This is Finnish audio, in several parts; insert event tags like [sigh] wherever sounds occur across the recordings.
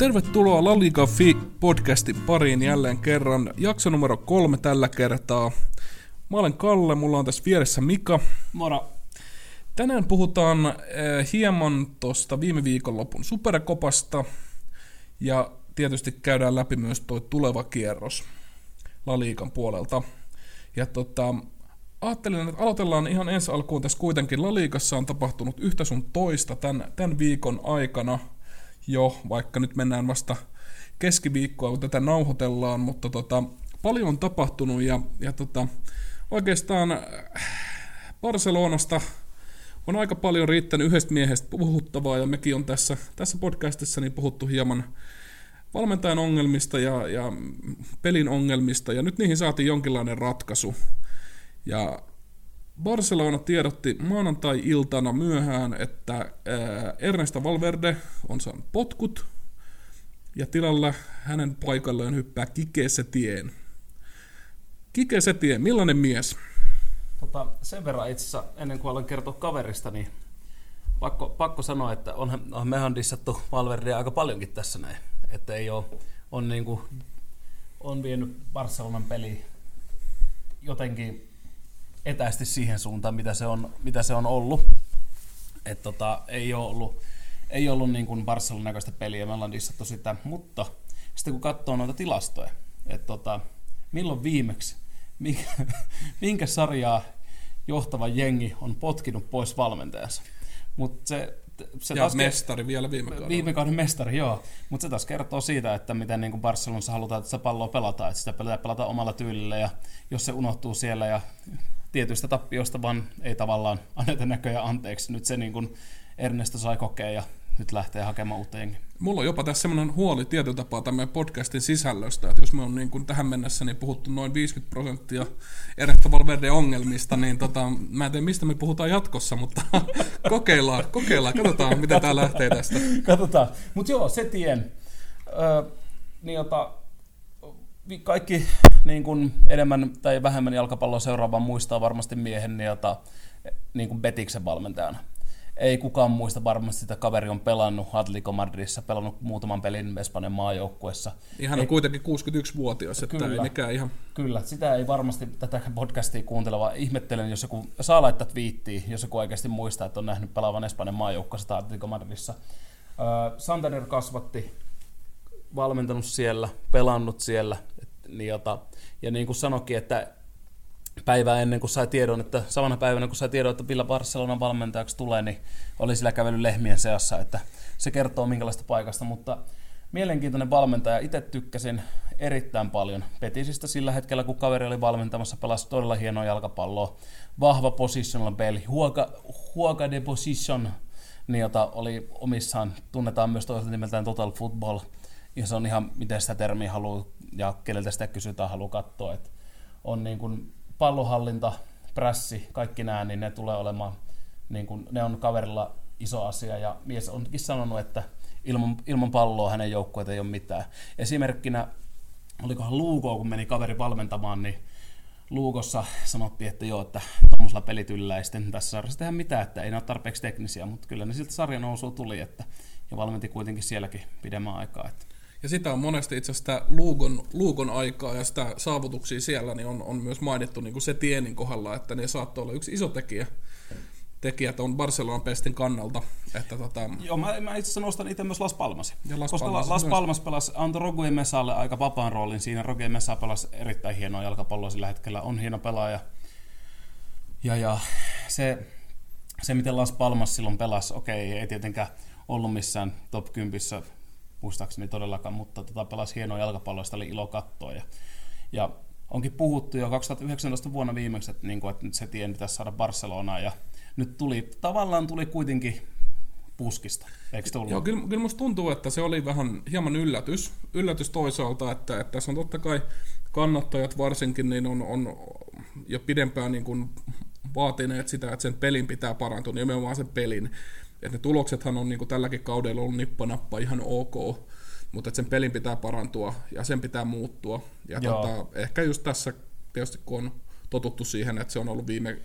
Tervetuloa La Liga Fi podcastin pariin jälleen kerran. Jakso numero kolme tällä kertaa. Mä olen Kalle, mulla on tässä vieressä Mika. Moro. Tänään puhutaan äh, hieman tuosta viime viikonlopun superkopasta ja tietysti käydään läpi myös tuo tuleva kierros La Ligan puolelta. Ja tota, ajattelin, että aloitellaan ihan ensi alkuun tässä kuitenkin. La Ligassa on tapahtunut yhtä sun toista tämän, tämän viikon aikana jo, vaikka nyt mennään vasta keskiviikkoa, kun tätä nauhoitellaan, mutta tota, paljon on tapahtunut ja, ja tota, oikeastaan äh, Barcelonasta on aika paljon riittänyt yhdestä miehestä puhuttavaa ja mekin on tässä, tässä podcastissa niin puhuttu hieman valmentajan ongelmista ja, ja pelin ongelmista ja nyt niihin saatiin jonkinlainen ratkaisu. Ja Barcelona tiedotti maanantai-iltana myöhään, että ää, Ernesto Valverde on saanut potkut ja tilalla hänen paikalleen hyppää Kike Setien. Kike Setien, millainen mies? Tota, sen verran itse asiassa, ennen kuin aloin kertoa kaverista, niin pakko, pakko sanoa, että onhan, on mehän dissattu Valverdia aika paljonkin tässä näin. Että ei ole, on, niin kuin, on vienyt Barcelonan peli jotenkin etäisesti siihen suuntaan, mitä se on, mitä se on ollut. Et tota, ei ole ollut, ei ollut niin kuin Barcelonan näköistä peliä, me ollaan dissattu sitä, mutta sitten kun katsoo noita tilastoja, että tota, milloin viimeksi, minkä, [laughs] minkä sarjaa johtava jengi on potkinut pois valmentajansa. Mut se, se ja taas mestari vielä viime kaudella. Viime kauden mestari, joo. Mutta se taas kertoo siitä, että miten niin kuin Barcelonassa halutaan, että sitä palloa pelataan, että sitä pitää pelata omalla tyylillä ja jos se unohtuu siellä ja tietyistä tappioista vaan ei tavallaan anneta näköjä anteeksi. Nyt se niin kuin Ernesto sai kokea ja nyt lähtee hakemaan uutta jengiä. Mulla on jopa tässä semmoinen huoli tietyllä tapaa tämän podcastin sisällöstä, että jos me on niin kuin tähän mennessä niin puhuttu noin 50 prosenttia Ernesto Valverde ongelmista, niin tota, mä en tiedä mistä me puhutaan jatkossa, mutta [laughs] kokeillaan, kokeillaan, katsotaan mitä tää lähtee tästä. Katsotaan, mutta joo, se tien. Öö, niin jota, kaikki niin kuin enemmän tai vähemmän jalkapalloa seuraavan muistaa varmasti miehen jota, niin kuin Betiksen valmentajana ei kukaan muista varmasti sitä kaveri on pelannut Atletico Madridissa, pelannut muutaman pelin Espanjan maajoukkuessa. Ihan on ei, kuitenkin 61-vuotias, että kyllä, ei ihan... Kyllä, sitä ei varmasti tätä podcastia kuunteleva. Ihmettelen, jos joku saa laittaa twiittiä, jos joku oikeasti muistaa, että on nähnyt pelaavan Espanjan maajoukkuessa Atletico Madridissa. Äh, Santander kasvatti, valmentanut siellä, pelannut siellä, niin jota, ja niin kuin sanokin, että päivää ennen kuin sai tiedon, että samana päivänä kun sai tiedon, että Villa Barcelonan valmentajaksi tulee, niin oli sillä kävely lehmien seassa, että se kertoo minkälaista paikasta, mutta mielenkiintoinen valmentaja. Itse tykkäsin erittäin paljon Petisistä sillä hetkellä, kun kaveri oli valmentamassa, pelasi todella hienoa jalkapalloa. Vahva positional peli, huoka, huoka de position, niin jota oli omissaan, tunnetaan myös toisaalta nimeltään Total Football, ja se on ihan, miten sitä termiä haluaa ja keneltä sitä kysytään, haluaa katsoa, että on niin kuin pallohallinta, prässi, kaikki nämä, niin ne tulee olemaan, niin kuin, ne on kaverilla iso asia, ja mies onkin sanonut, että ilman, ilman palloa hänen joukkueet ei ole mitään. Esimerkkinä, olikohan Luuko, kun meni kaveri valmentamaan, niin Luukossa sanottiin, että joo, että tuommoisella pelityllä ei sitten tässä sarjassa tehdä mitään, että ei ne ole tarpeeksi teknisiä, mutta kyllä ne siltä sarjan nousua tuli, että, ja valmenti kuitenkin sielläkin pidemmän aikaa. Että ja sitä on monesti itse asiassa Luugon, Luugon aikaa ja sitä saavutuksia siellä niin on, on myös mainittu niin kuin se tienin kohdalla, että ne saattoi olla yksi iso tekijä tekijät on Barcelonan pestin kannalta. Että tota... Joo, mä, mä itse asiassa nostan itse myös Las Palmas. Ja Las Koska Palmas, Las myös. Palmas pelasi, antoi Rogue Mesalle aika vapaan roolin siinä. Rogue Mesa pelasi erittäin hienoa jalkapalloa sillä hetkellä, on hieno pelaaja. Ja, ja se, se, miten Las Palmas silloin pelasi, okei, ei tietenkään ollut missään top 10 muistaakseni todellakaan, mutta tota, pelasi hienoa jalkapalloa, sitä oli ilo katsoa. Ja, ja onkin puhuttu jo 2019 vuonna viimeksi, että, niin kuin, että nyt se tie pitäisi saada Barcelonaa, ja nyt tuli, tavallaan tuli kuitenkin puskista, eikö tullut? Joo, kyllä, kyllä musta tuntuu, että se oli vähän hieman yllätys, yllätys toisaalta, että, että tässä on totta kai kannattajat varsinkin, niin on, on jo pidempään niin kuin vaatineet sitä, että sen pelin pitää parantua, nimenomaan sen pelin. Että ne tuloksethan on niin kuin tälläkin kaudella ollut nippanappa ihan ok, mutta sen pelin pitää parantua ja sen pitää muuttua. Ja tota, ehkä just tässä tietysti kun on totuttu siihen, että se on ollut viime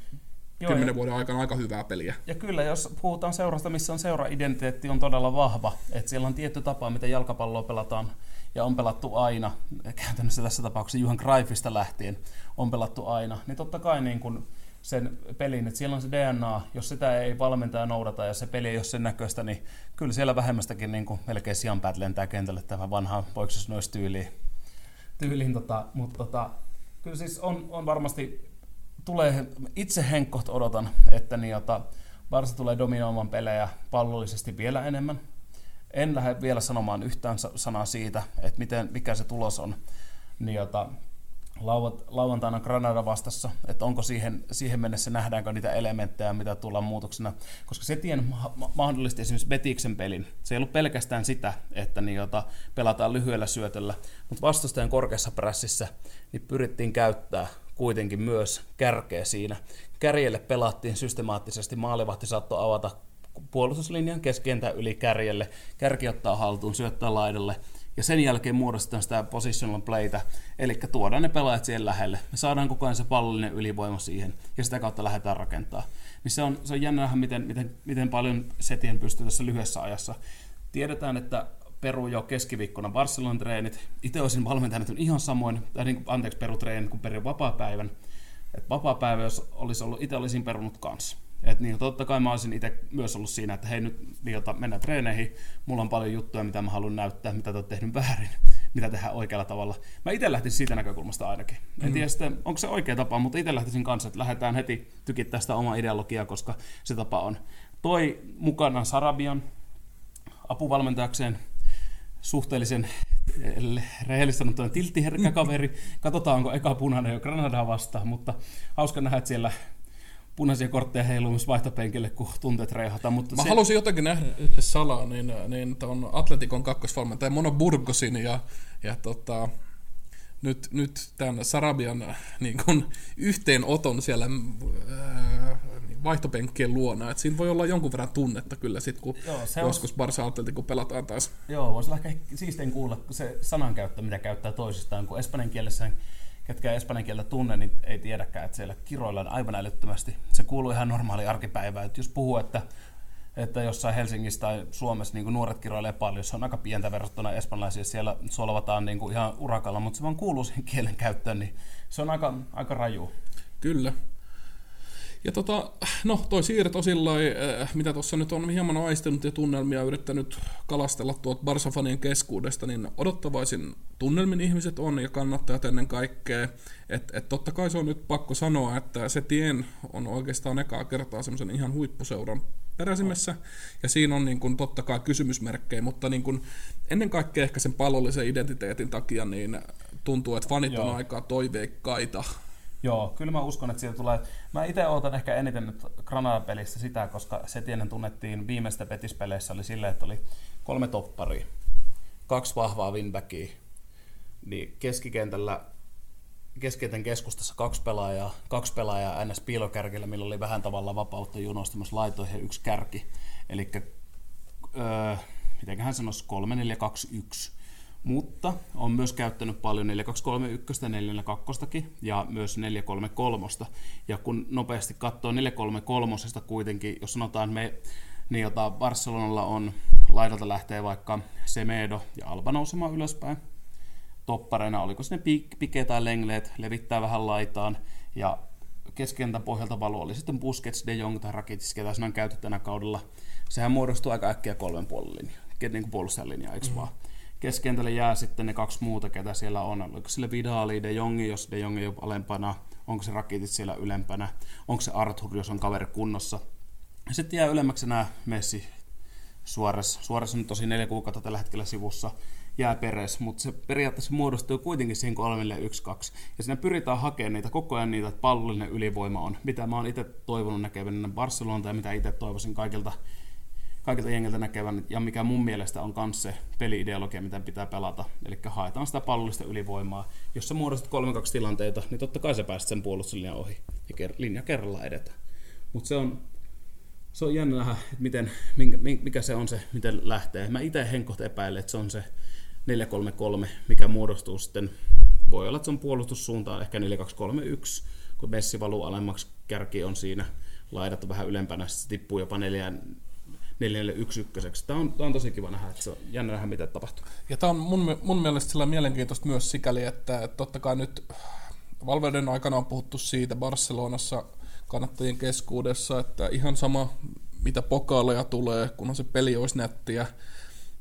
Joo, kymmenen vuoden aikana aika hyvää peliä. Ja kyllä, jos puhutaan seurasta, missä on seura-identiteetti on todella vahva, että siellä on tietty tapa, miten jalkapalloa pelataan, ja on pelattu aina, käytännössä tässä tapauksessa Juhan Greifista lähtien on pelattu aina, niin totta kai niin kun sen pelin, että siellä on se DNA, jos sitä ei valmentaja noudata ja se peli ei ole sen näköistä, niin kyllä siellä vähemmästäkin niin kuin melkein sijan päät lentää kentälle tämä vanha poikkeuksessa tyyliin. tyyliin tota, mutta tota, kyllä siis on, on varmasti, tulee, itse henkkoht odotan, että niin, jota, Barsa tulee dominoimaan pelejä pallollisesti vielä enemmän. En lähde vielä sanomaan yhtään sanaa siitä, että miten, mikä se tulos on. Niin, jota, lauantaina Granada vastassa, että onko siihen, siihen mennessä nähdäänkö niitä elementtejä, mitä tullaan muutoksena, koska se tien mahdollisti esimerkiksi Betiksen pelin. Se ei ollut pelkästään sitä, että jota pelataan lyhyellä syötöllä, mutta vastustajan korkeassa prässissä niin pyrittiin käyttää kuitenkin myös kärkeä siinä. Kärjelle pelattiin systemaattisesti, maalivahti saattoi avata puolustuslinjan keskientä yli kärjelle, kärki ottaa haltuun, syöttää laidalle, ja sen jälkeen muodostetaan sitä positional playtä, eli tuodaan ne pelaajat siihen lähelle. Me saadaan koko ajan se pallollinen ylivoima siihen, ja sitä kautta lähdetään rakentaa. Niin se on, se on jännä nähdä, miten, miten, miten paljon setien pystyy tässä lyhyessä ajassa. Tiedetään, että Peru jo keskiviikkona Barcelonan treenit. Itse olisin valmentanut ihan samoin, tai niin kuin, anteeksi, Peru treenit kuin Peru vapaa-päivän. Et vapaa-päivä, jos olisi ollut, itse olisin perunut kanssa. Et niin, totta kai mä olisin itse myös ollut siinä, että hei nyt niin, mennään treeneihin, mulla on paljon juttuja, mitä mä haluan näyttää, mitä te tehnyt väärin, [laughs] mitä tehdään oikealla tavalla. Mä itse lähtisin siitä näkökulmasta ainakin. En mm. tiedä sitten, onko se oikea tapa, mutta itse lähtisin kanssa, että lähdetään heti tykittämään sitä omaa ideologiaa, koska se tapa on. Toi mukana Sarabian apuvalmentajakseen suhteellisen eh, rehellisesti sanottuna tilttiherkkä kaveri. Katsotaan, onko eka punainen jo Granadaa vastaan, mutta hauska nähdä, että siellä punaisia kortteja heilumassa vaihtopenkille, kun tunteet reihata. Mutta Mä se... halusin jotenkin nähdä yhdessä salaa, niin, niin on Atletikon kakkosvalmentaja Mono Burgosin ja, ja tota, nyt, nyt tämän Sarabian niin kun, yhteenoton siellä ää, vaihtopenkkien luona. Et siinä voi olla jonkun verran tunnetta kyllä sit, kun Joo, se joskus olisi... Barca Atletico pelataan taas. Joo, voisi olla ehkä siisteen kuulla se sanankäyttö, mitä käyttää toisistaan, kun espanjan kielessä ketkä espanjan kieltä tunne, niin ei tiedäkään, että siellä kiroillaan aivan älyttömästi. Se kuuluu ihan normaali arkipäivään. Että jos puhuu, että, että jossain Helsingissä tai Suomessa niin nuoret kiroilee paljon, se on aika pientä verrattuna espanjalaisiin, siellä solvataan niin ihan urakalla, mutta se vaan kuuluu siihen kielen käyttöön, niin se on aika, aika raju. Kyllä. Ja tota, no toi siirto sillä äh, mitä tuossa nyt on hieman aistunut ja tunnelmia yrittänyt kalastella tuot Barsafanien keskuudesta, niin odottavaisin tunnelmin ihmiset on ja kannattajat ennen kaikkea. Että et totta kai se on nyt pakko sanoa, että se tien on oikeastaan ekaa kertaa semmoisen ihan huippuseuran peräsimessä, ja siinä on niin kuin, totta kai kysymysmerkkejä, mutta niin kuin, ennen kaikkea ehkä sen pallollisen identiteetin takia niin tuntuu, että fanit Joo. on aika toiveikkaita Joo, kyllä mä uskon, että siitä tulee. Mä itse ootan ehkä eniten nyt Granada-pelissä sitä, koska se tienen tunnettiin viimeistä petispeleissä oli silleen, että oli kolme topparia, kaksi vahvaa winbackia, niin keskikentällä keskikentän keskustassa kaksi pelaajaa, kaksi pelaajaa ns. piilokärkillä, millä oli vähän tavalla vapautta junostamassa laitoihin yksi kärki. Eli öö, miten hän sanoisi, 3 4 2 1 mutta on myös käyttänyt paljon 4231 ja 442 ja myös 433. Ja kun nopeasti katsoo 433 kuitenkin, jos sanotaan, me niin jota Barcelonalla on laidalta lähtee vaikka Semedo ja Alba nousemaan ylöspäin. Toppareina oliko sinne Pike tai Lengleet, levittää vähän laitaan ja keskentän pohjalta valo oli sitten Busquets, De Jong tai Rakitic, ketä on käyty tänä kaudella. Sehän muodostuu aika äkkiä kolmen puolen linja, niin puolustajan linja, eikö mm. vaan? Keskentälle jää sitten ne kaksi muuta, ketä siellä on. Oliko sille Vidali, De Jongi, jos De Jong ei ole alempana, onko se Rakitit siellä ylempänä, onko se Arthur, jos on kaveri kunnossa. Sitten jää ylemmäksi nämä Messi, Suores. Suores on tosi neljä kuukautta tällä hetkellä sivussa, jää Peres, mutta se periaatteessa muodostuu kuitenkin siihen kolmelle yksi kaksi. Ja siinä pyritään hakemaan niitä koko ajan niitä, että pallollinen ylivoima on, mitä mä oon itse toivonut näkevän Barcelonta ja mitä itse toivoisin kaikilta kaikilta jengiltä näkevän, ja mikä mun mielestä on myös se peliideologia, mitä pitää pelata. Eli haetaan sitä pallollista ylivoimaa. Jos sä muodostat 3-2 tilanteita, niin totta kai sä pääset sen puolustuslinjan ohi, ja linja kerralla edetään. Mutta se on, se on jännä nähdä, että miten, minkä, mikä se on se, miten lähtee. Mä itse henkot epäilen, että se on se 4-3-3, mikä muodostuu sitten, voi olla, että se on puolustussuuntaan ehkä 4-2-3-1, kun Messi valuu alemmaksi, kärki on siinä – laidat on vähän ylempänä, se tippuu jopa neljään, neljälle yksi ykköseksi. Tämä on, tämä on tosi kiva nähdä, että se on jännä nähdä, mitä tapahtuu. Ja tämä on mun, mun mielestä sillä mielenkiintoista myös sikäli, että, että totta kai nyt Valveden aikana on puhuttu siitä Barcelonassa kannattajien keskuudessa, että ihan sama mitä pokaaleja tulee, kunhan se peli olisi nättiä,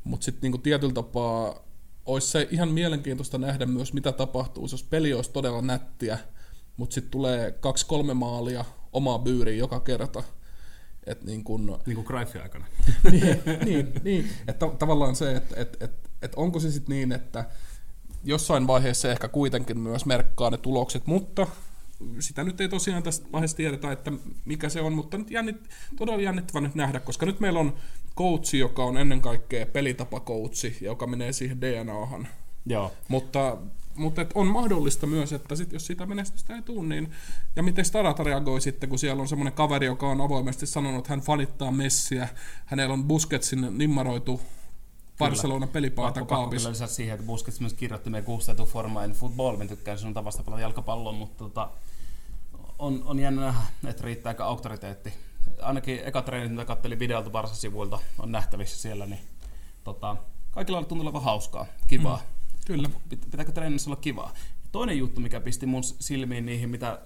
mutta sitten niinku tietyllä tapaa olisi se ihan mielenkiintoista nähdä myös, mitä tapahtuu, jos peli olisi todella nättiä, mutta sitten tulee kaksi-kolme maalia omaa byyriin joka kerta. Et niin kun, niin kuin Greifin aikana. [laughs] [laughs] niin, niin, niin. että tavallaan se, että et, et, et onko se sitten niin, että jossain vaiheessa ehkä kuitenkin myös merkkaa ne tulokset, mutta sitä nyt ei tosiaan tästä vaiheessa tiedetä, että mikä se on, mutta nyt jännit, todella jännittävä nyt nähdä, koska nyt meillä on coachi, joka on ennen kaikkea pelitapakoutsi, joka menee siihen DNAhan. Joo. Mutta, mutta et on mahdollista myös, että sit, jos sitä menestystä ei tule, niin... Ja miten Starata reagoi sitten, kun siellä on semmoinen kaveri, joka on avoimesti sanonut, että hän fanittaa Messiä, hänellä on Busquetsin nimmaroitu Barcelona pelipaita kaapissa. Kyllä siihen, että Busquets myös kirjoitti meidän Gustav Forma in Football, mä tykkään sinun tavasta pelata jalkapalloa, mutta tota, on, on jännä nähdä, että riittääkö auktoriteetti. Ainakin eka treenit, mitä katselin videolta Barsa-sivuilta, on nähtävissä siellä, niin tota, kaikilla on tuntuu olevan hauskaa, kivaa. Mm, kyllä. Pitääkö treenissä olla kivaa? Toinen juttu, mikä pisti mun silmiin niihin, mitä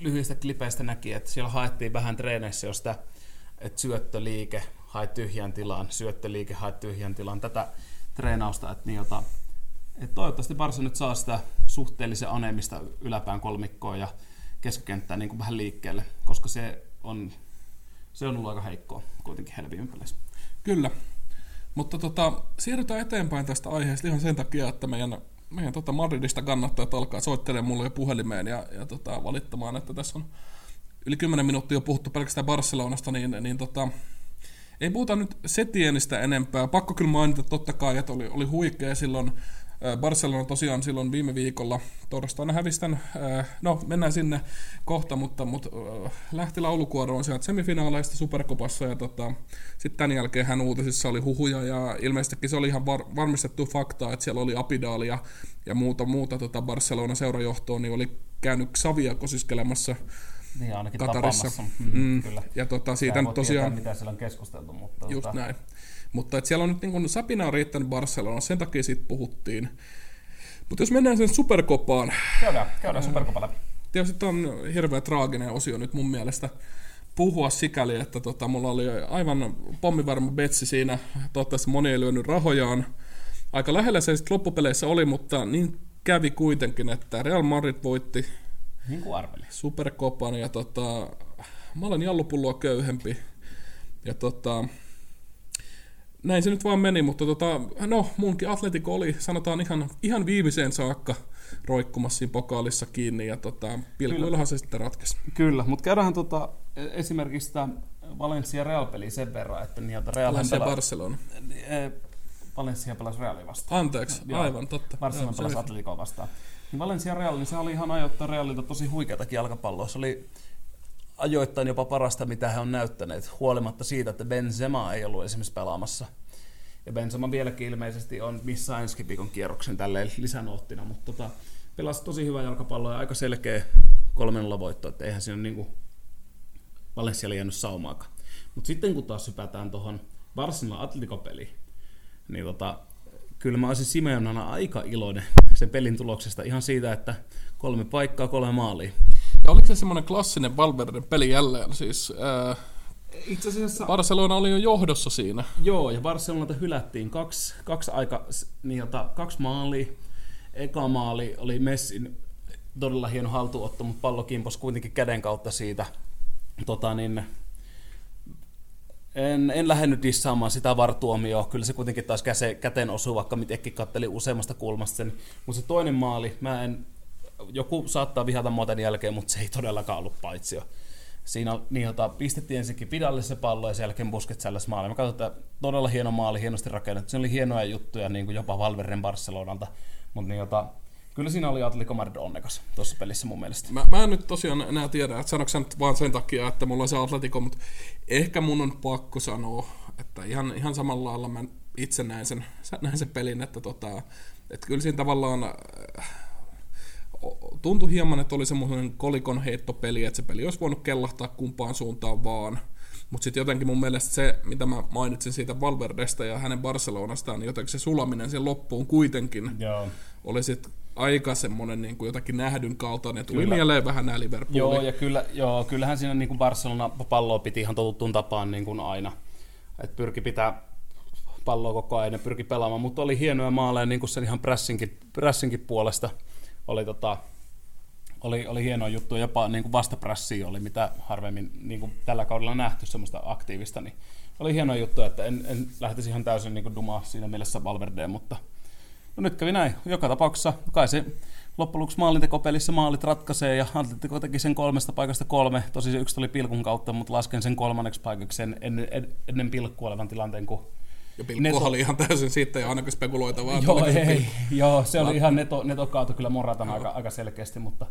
lyhyistä klipeistä näki, että siellä haettiin vähän treeneissä jo sitä, että syöttöliike, hae tyhjän tilan, syöttöliike, hae tyhjän tilan, tätä treenausta, että, niin jota, että toivottavasti Barsa nyt saa sitä suhteellisen anemista yläpään kolmikkoa ja keskikenttää niin vähän liikkeelle, koska se on, se on ollut aika heikkoa kuitenkin peleissä. Kyllä, mutta tota, siirrytään eteenpäin tästä aiheesta ihan sen takia, että meidän, meidän tota Madridista kannattajat alkaa soittelemaan mulle jo puhelimeen ja, ja tota, valittamaan, että tässä on yli 10 minuuttia jo puhuttu pelkästään Barcelonasta, niin, niin tota, ei puhuta nyt Setienistä enempää. Pakko kyllä mainita totta kai, että oli, oli huikea silloin Barcelona tosiaan silloin viime viikolla torstaina hävistän, no mennään sinne kohta, mutta, mutta lähti laulukuoroon sieltä semifinaaleista Superkopassa ja tota, sitten tämän jälkeen hän uutisissa oli huhuja ja ilmeisestikin se oli ihan var, varmistettu fakta, että siellä oli Apidaali ja, ja muuta, muuta tota Barcelona seurajohtoon, niin oli käynyt Savia kosiskelemassa niin, ainakin Katarissa. Mm, mm, kyllä. Ja tota, siitä nyt tosiaan... Tietää, mitä siellä on keskusteltu, mutta... Just tota... näin. Mutta et siellä on nyt niin kun Sapina on riittänyt Barcelona, sen takia siitä puhuttiin. Mutta jos mennään sen superkopaan... Käydään, käydään superkopa läpi. Tietysti on hirveä traaginen osio nyt mun mielestä puhua sikäli, että tota, mulla oli aivan pommivarma betsi siinä. Toivottavasti moni ei lyönyt rahojaan. Aika lähellä se sitten loppupeleissä oli, mutta niin kävi kuitenkin, että Real Madrid voitti niin kuin arveli. Superkopan ja tota, mä olen jallupulloa köyhempi. Ja tota, näin se nyt vaan meni, mutta tota, no, munkin Atletico oli, sanotaan ihan, ihan viimeiseen saakka roikkumassa siinä pokaalissa kiinni, ja tota, pilkuillahan se sitten ratkesi. Kyllä, mutta käydään tota, esimerkiksi sitä Valencia Real-peliä sen verran, että niiltä Real Valencia pela... Barcelona. E, Valencia pelasi Realia vastaan. Anteeksi, ja, aivan totta. Barcelona pelasi Atletico vastaan. Niin Valencia Real, niin se oli ihan ajoittaa Realilta tosi huikeatakin jalkapalloa. Se oli ajoittain jopa parasta, mitä he on näyttäneet, huolimatta siitä, että Benzema ei ollut esimerkiksi pelaamassa. Ja Benzema vieläkin ilmeisesti on missä ensi viikon kierroksen tälleen lisänoottina, mutta tota, pelasi tosi hyvä jalkapallo ja aika selkeä 3 voitto, että eihän siinä niin Valencialle jäänyt saumaakaan. Mutta sitten kun taas sypätään tuohon Barcelona Atletico-peliin, niin tota, kyllä mä olisin Simeonana aika iloinen sen pelin tuloksesta ihan siitä, että kolme paikkaa, kolme maalia. Ja oliko se semmoinen klassinen Valverden peli jälleen? Siis, ää, itse asiassa... Barcelona oli jo johdossa siinä. Joo, ja Barcelonalta hylättiin kaksi, kaksi, aika, niin jota, kaksi maalia. Eka maali oli Messin todella hieno haltuotto, mutta pallo kimpos kuitenkin käden kautta siitä. Tota, niin, en, en lähde nyt dissaamaan sitä vartuomioa, kyllä se kuitenkin taas käse, käteen osuu, vaikka mitenkin katteli useammasta kulmasta sen. Mutta se toinen maali, mä en, joku saattaa vihata muuten jälkeen, mutta se ei todellakaan ollut paitsio. Siinä niin, jota, pistettiin ensinnäkin Vidalle se pallo ja sen jälkeen Busquets sälläs maali. Mä katsoin, että todella hieno maali, hienosti rakennettu. Se oli hienoja juttuja, niin kuin jopa Valveren Barcelonalta. Mutta niin, jota, Kyllä siinä oli Atletico Madrid onnekas tuossa pelissä mun mielestä. Mä, mä en nyt tosiaan enää tiedä, että sanoiko nyt vaan sen takia, että mulla on se Atletico, mutta ehkä mun on pakko sanoa, että ihan, ihan samalla lailla mä itse näin sen, [laughs] näin sen pelin, että, tota, että kyllä siinä tavallaan äh, tuntui hieman, että oli semmoinen kolikon heittopeli, että se peli olisi voinut kellahtaa kumpaan suuntaan vaan. Mutta sitten jotenkin mun mielestä se, mitä mä mainitsin siitä Valverdesta ja hänen Barcelonastaan, niin jotenkin se sulaminen sen loppuun kuitenkin Joo. oli sitten aika semmoinen niin kuin jotakin nähdyn kaltainen. Tuli Kyllä. mieleen vähän nämä Liverpoolin. Joo, ja kyllä, joo, kyllähän siinä niin kuin Barcelona palloa piti ihan totuttuun tapaan niin kuin aina. Et pyrki pitää palloa koko ajan ja pyrki pelaamaan, mutta oli hienoja maaleja niin kuin sen ihan pressinkin, pressinkin puolesta. Oli, tota, oli, oli hienoa juttu, jopa niin kuin vastaprässiä oli, mitä harvemmin niin kuin tällä kaudella nähty semmoista aktiivista, niin oli hieno juttu, että en, en lähtisi ihan täysin niin kuin dumaa siinä mielessä Valverdeen, mutta no nyt kävi näin. Joka tapauksessa kai se loppujen maalintekopelissä maalit ratkaisee ja Atletico teki sen kolmesta paikasta kolme. Tosi se yksi tuli pilkun kautta, mutta lasken sen kolmanneksi paikaksi sen ennen, ennen pilkkua olevan tilanteen, kun Ja Pilkkohan Neto- oli ihan täysin siitä ja ainakin spekuloitavaa. Joo, ei, Pilkko. joo, se oli ihan neto, neto kaatu kyllä Moratan aika, aika selkeästi, mutta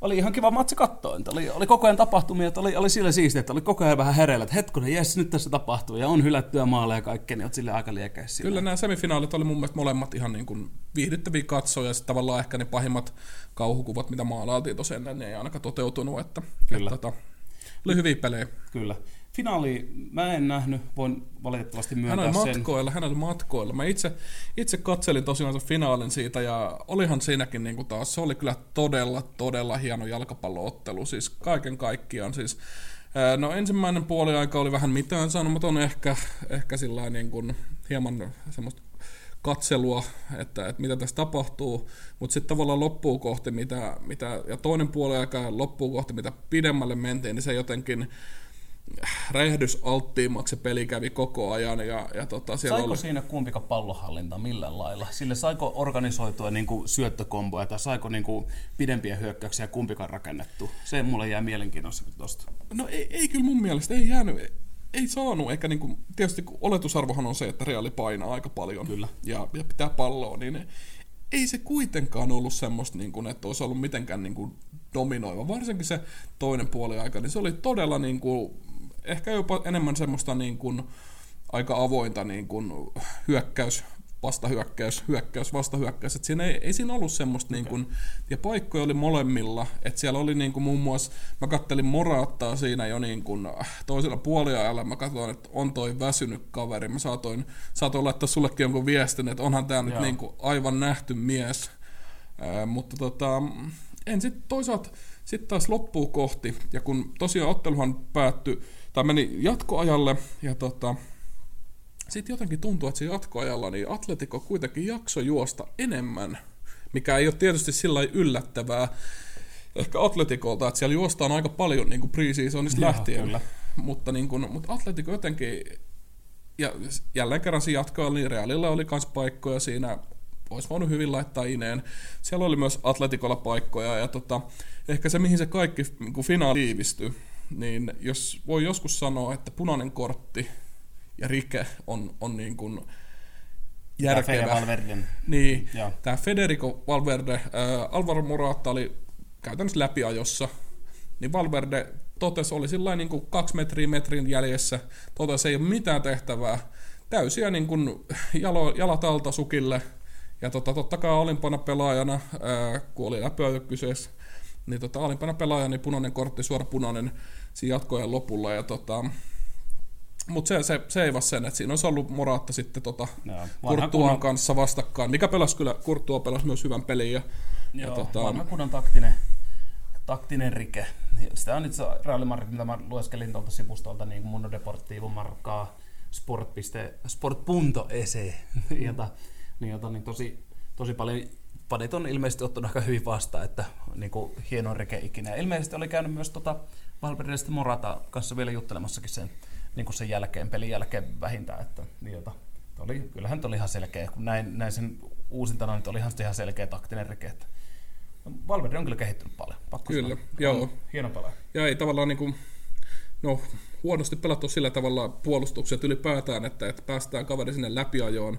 oli ihan kiva matsi katsoa. Että Oli, oli koko ajan tapahtumia, että oli, oli sillä siistiä, että oli koko ajan vähän hereillä, että hetkonen, jes, nyt tässä tapahtuu ja on hylättyä maaleja ja kaikkea, niin oot sille aika liekeis Kyllä nämä semifinaalit oli mun mielestä molemmat ihan niin kuin viihdyttäviä katsoja ja sitten tavallaan ehkä ne pahimmat kauhukuvat, mitä maalailtiin ennen, niin ei ainakaan toteutunut. Että, Kyllä. Että, tota, oli hyviä pelejä. Kyllä. Finaali mä en nähnyt, voin valitettavasti Hän myöntää oli sen. matkoilla, hän oli matkoilla. Mä itse, itse katselin tosiaan sen finaalin siitä ja olihan siinäkin niin kuin taas, se oli kyllä todella, todella hieno jalkapalloottelu. Siis kaiken kaikkiaan siis No ensimmäinen puoli aika oli vähän mitään sanomaton ehkä, ehkä sillä niin kuin hieman semmoista katselua, että, että mitä tässä tapahtuu, mutta sitten tavallaan loppuu kohti, mitä, mitä, ja toinen puoli aika loppuu kohti, mitä pidemmälle mentiin, niin se jotenkin räjähdysalttiimmaksi se peli kävi koko ajan, ja, ja tota, siellä Saiko oli... siinä kumpikaan pallohallinta millään lailla? Sille saiko organisoitua niin kuin syöttökomboja tai saiko niin kuin pidempiä hyökkäyksiä kumpikaan rakennettu? Se mulle jää mielenkiintoista tuosta. No ei, ei kyllä mun mielestä, ei jäänyt, ei saanut, eikä niinku, tietysti kun oletusarvohan on se, että Reali painaa aika paljon Kyllä. Ja, ja pitää palloa, niin ei se kuitenkaan ollut semmoista, niin kuin, että olisi ollut mitenkään niin kuin dominoiva. Varsinkin se toinen puoli aika, niin se oli todella niin kuin, ehkä jopa enemmän semmoista niin kuin, aika avointa niin kuin, hyökkäys, vastahyökkäys, hyökkäys, vastahyökkäys. Et siinä ei, ei siinä ollut semmoista, niin kuin, ja paikkoja oli molemmilla. että siellä oli niin kuin, muun muassa, mä kattelin Moraattaa siinä jo niin kuin, toisella puoliajalla, mä katsoin, että on toi väsynyt kaveri. Mä saatoin, saatoin laittaa sullekin jonkun viestin, että onhan tämä nyt niin kuin, aivan nähty mies. Ää, mutta tota, en sitten toisaalta sitten taas loppuu kohti, ja kun tosiaan otteluhan päättyi, tai meni jatkoajalle, ja tota, sitten jotenkin tuntuu, että se jatkoajalla niin Atletico kuitenkin jakso juosta enemmän, mikä ei ole tietysti sillä yllättävää ehkä Atletikolta, että siellä juostaan aika paljon niin kuin pre-seasonista lähtien, kyllä. mutta, niin kuin, mutta Atletico jotenkin, ja jälleen kerran se jatkoa, niin Realilla oli myös paikkoja siinä, olisi voinut hyvin laittaa ineen. Siellä oli myös Atletikolla paikkoja, ja tota, ehkä se, mihin se kaikki niin finaali tiivistyi, niin jos voi joskus sanoa, että punainen kortti ja rike on, on niin kuin järkevä. Valverden. Niin, Joo. tämä Federico Valverde, äh, Alvaro Morata oli käytännössä läpiajossa, niin Valverde totesi, oli sillä niin kuin kaksi metriä metrin jäljessä, totesi, ei ole mitään tehtävää, täysiä niin kuin jalo, jalat alta sukille, ja tota, totta kai alimpana pelaajana, ää, kun oli läpiajo kyseessä, niin tota, alimpana pelaajana niin punainen kortti, suora punainen siinä jatkojen lopulla, ja tota, mutta se, se, se ei vaan sen, että siinä olisi ollut Moraatta sitten tota, Kurtuan kunnon- kanssa vastakkain, mikä pelasi kyllä, Kurtua pelasi myös hyvän pelin, ja, ja Joo, tota, vanha kunnon taktinen, taktinen rike. Sitä on itse Real Madrid, mitä mä lueskelin tuolta sivustolta, niin kuin Mundo Deportivo markkaa sport. sport.ese, [laughs] jota, niin, jota, niin tosi, tosi paljon Padit on ilmeisesti ottanut aika hyvin vastaan, että niin kuin hieno rike ikinä. Ilmeisesti oli käynyt myös tota Valverdestä Morata kanssa vielä juttelemassakin sen, niin kuin sen jälkeen, pelin jälkeen vähintään. Että, niin jota, oli, kyllähän oli ihan selkeä, kun näin, näin sen uusintana, niin oli ihan, ihan selkeä taktinen rike. Että Valverde on kyllä kehittynyt paljon, pakko Kyllä, sanoa. joo. Hieno pelaaja. ja ei tavallaan niin kuin, no, huonosti pelattu sillä tavalla puolustukset ylipäätään, että, että päästään kaveri sinne läpiajoon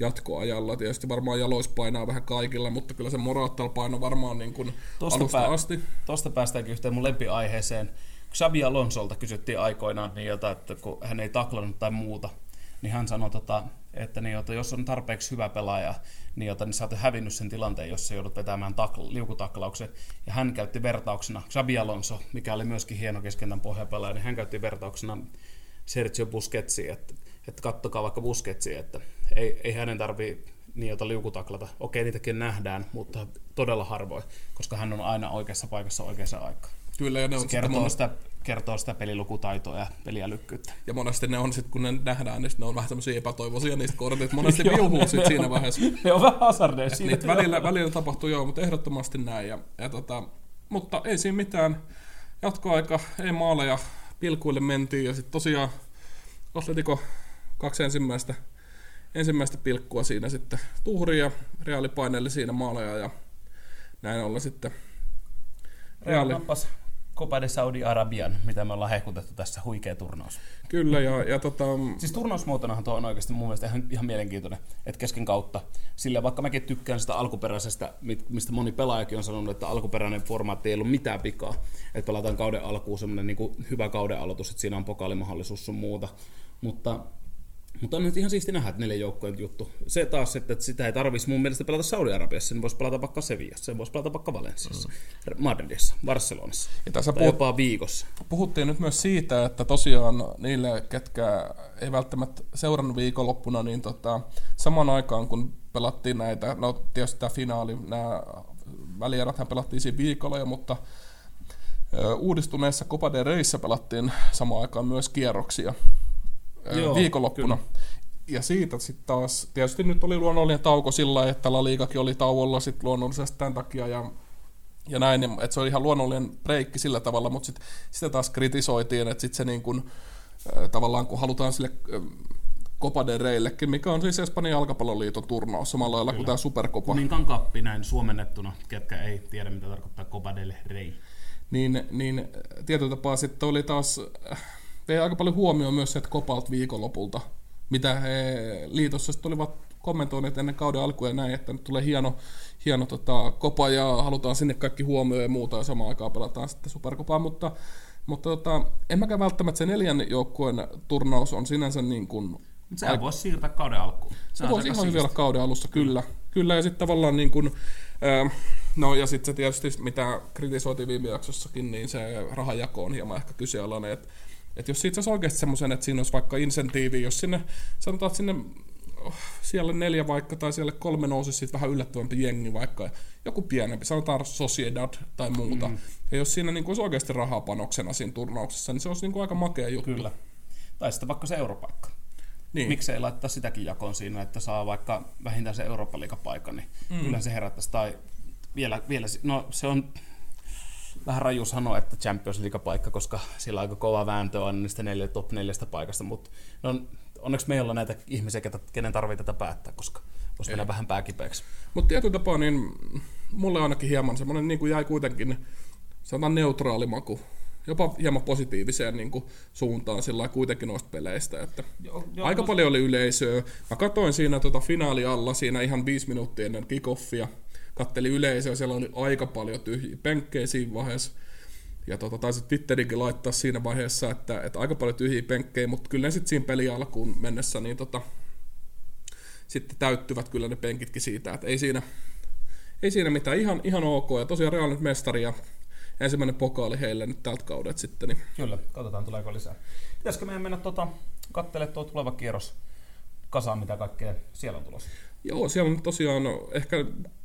jatkoajalla. Tietysti varmaan jalois painaa vähän kaikilla, mutta kyllä se Morattal paino varmaan niin kuin Tosta alusta pää- asti. Tuosta päästäänkin yhteen mun lempiaiheeseen. Xabi Alonsolta kysyttiin aikoinaan niin jota, että kun hän ei taklannut tai muuta, niin hän sanoi, tota, että niin, että jos on tarpeeksi hyvä pelaaja, niin, jota, niin sä oot hävinnyt sen tilanteen, jossa joudut vetämään takl- liukutaklauksen. Ja hän käytti vertauksena, Xabi Alonso, mikä oli myöskin hieno keskentän pohjapelaaja, niin hän käytti vertauksena Sergio Busquetsia, että, että kattokaa vaikka Busquetsia, että ei, ei hänen tarvii niitä liukutaklata. Okei, niitäkin nähdään, mutta todella harvoin, koska hän on aina oikeassa paikassa oikeassa aikaan. Kyllä, ja ne on Se kertoo, sitä, kertoo sitä pelilukutaitoa ja peliälykkyyttä. Ja monesti ne on sitten, kun ne nähdään, niin ne on vähän semmoisia epätoivoisia niistä kortit. Monesti [laughs] viuhuu sit siinä vaiheessa. [laughs] Ne on vähän hazardeja siinä. Niitä välillä, välillä tapahtuu joo, mutta ehdottomasti näin. Ja, ja tota, mutta ei siinä mitään. Jatkoaika, ei maaleja, pilkuille mentiin ja sitten tosiaan Atletico kaksi ensimmäistä, ensimmäistä pilkkua siinä sitten tuhri ja Reali paineli siinä maaleja ja näin ollen sitten Reali. Nappas Copa de Saudi-Arabian, mitä me ollaan hehkutettu tässä, huikea turnaus. Kyllä, ja, ja tota... Siis turnausmuotonahan tuo on oikeasti mun mielestä ihan, ihan mielenkiintoinen, että kesken kautta, sillä vaikka mäkin tykkään sitä alkuperäisestä, mistä moni pelaajakin on sanonut, että alkuperäinen formaatti ei ollut mitään pikaa, että pelataan kauden alkuun semmoinen niin hyvä kauden aloitus, että siinä on pokaalimahdollisuus sun muuta, mutta mutta on nyt ihan siisti nähdä, että neljä joukkojen juttu. Se taas, että sitä ei tarvitsisi mun mielestä pelata Saudi-Arabiassa, sen voisi pelata vaikka Sevillassa, sen voisi pelata vaikka Valensiassa, mm. Madridissa, Barcelonassa, ja tässä puhut, jopa viikossa. Puhuttiin nyt myös siitä, että tosiaan niille, ketkä ei välttämättä seurannut viikonloppuna, niin tota, samaan aikaan kun pelattiin näitä, no tietysti tämä finaali, nämä välieräthän pelattiin siinä viikolla jo, mutta uudistuneessa Copa de Reissä pelattiin samaan aikaan myös kierroksia. Joo, viikonloppuna. Kyllä. Ja siitä sitten taas, tietysti nyt oli luonnollinen tauko sillä, että La Ligakin oli tauolla sitten luonnollisesti tämän takia ja, ja näin, että se oli ihan luonnollinen breikki sillä tavalla, mutta sitten sitä taas kritisoitiin, että sitten se niin kuin, tavallaan kun halutaan sille Copa de Reillekin, mikä on siis Espanjan jalkapalloliiton turnaus samalla lailla kuin tämä Supercopa. Kuninkaan kappi näin suomennettuna, ketkä ei tiedä mitä tarkoittaa Copa de Rey. Niin, niin tietyllä tapaa sitten oli taas vei aika paljon huomioon myös että Kopalt viikonlopulta, mitä he liitossa sitten olivat kommentoineet ennen kauden alkua ja näin, että nyt tulee hieno, hieno tota, kopa ja halutaan sinne kaikki huomioon ja muuta ja samaan aikaan pelataan sitten superkopaa, mutta, mutta tota, en mäkään välttämättä se neljän joukkueen turnaus on sinänsä niin kuin... Sehän aik- voisi siirtää kauden alkuun. Se, se voisi ihan hyvin olla kauden alussa, kyllä. Kyllä, ja sitten tavallaan niin kuin, äh, no ja sitten se tietysti, mitä kritisoitiin viime jaksossakin, niin se rahajako on hieman ehkä kyseenalainen, että että jos siitä saisi oikeasti semmoisen, että siinä olisi vaikka insentiivi, jos sinne, sanotaan, että sinne oh, siellä neljä vaikka tai siellä kolme nousisi sitten vähän yllättävämpi jengi vaikka, joku pienempi, sanotaan Sociedad tai muuta. Mm. Ja jos siinä niin kuin olisi oikeasti rahaa panoksena siinä turnauksessa, niin se olisi niin kuin aika makea juttu. Kyllä. Tai sitten vaikka se europaikka. Niin. Miksi ei laittaa sitäkin jakoon siinä, että saa vaikka vähintään se Eurooppa-liigapaikan, niin mm. kyllä se herättäisi. Tai vielä, vielä, no se on vähän raju sanoa, että Champions League-paikka, koska sillä on aika kova vääntö on niistä neljä, top neljästä paikasta, mutta no, onneksi meillä on näitä ihmisiä, kenen tarvitsee tätä päättää, koska voisi mennä vähän pääkipeäksi. Mutta tietyllä tapaa, niin mulle ainakin hieman semmoinen niin kuin jäi kuitenkin sanotaan neutraali maku jopa hieman positiiviseen niin kuin, suuntaan sillä kuitenkin noista peleistä. Että joo, joo, aika no... paljon oli yleisöä. Mä katsoin siinä tota finaali alla siinä ihan viisi minuuttia ennen kickoffia katteli yleisöä, siellä oli aika paljon tyhjiä penkkejä siinä vaiheessa. Ja tota, taisi Twitterikin laittaa siinä vaiheessa, että, että aika paljon tyhjiä penkkejä, mutta kyllä ne sitten siinä peli alkuun mennessä niin tota, sitten täyttyvät kyllä ne penkitkin siitä, että ei siinä, ei siinä mitään, ihan, ihan ok. Ja tosiaan Real nyt mestari ja ensimmäinen pokaali heille nyt tältä kaudelta sitten. Niin. Kyllä, katsotaan tuleeko lisää. Pitäisikö meidän mennä tota, katselemaan tuo tuleva kierros kasaan, mitä kaikkea siellä on tulossa? Joo, siellä on tosiaan ehkä,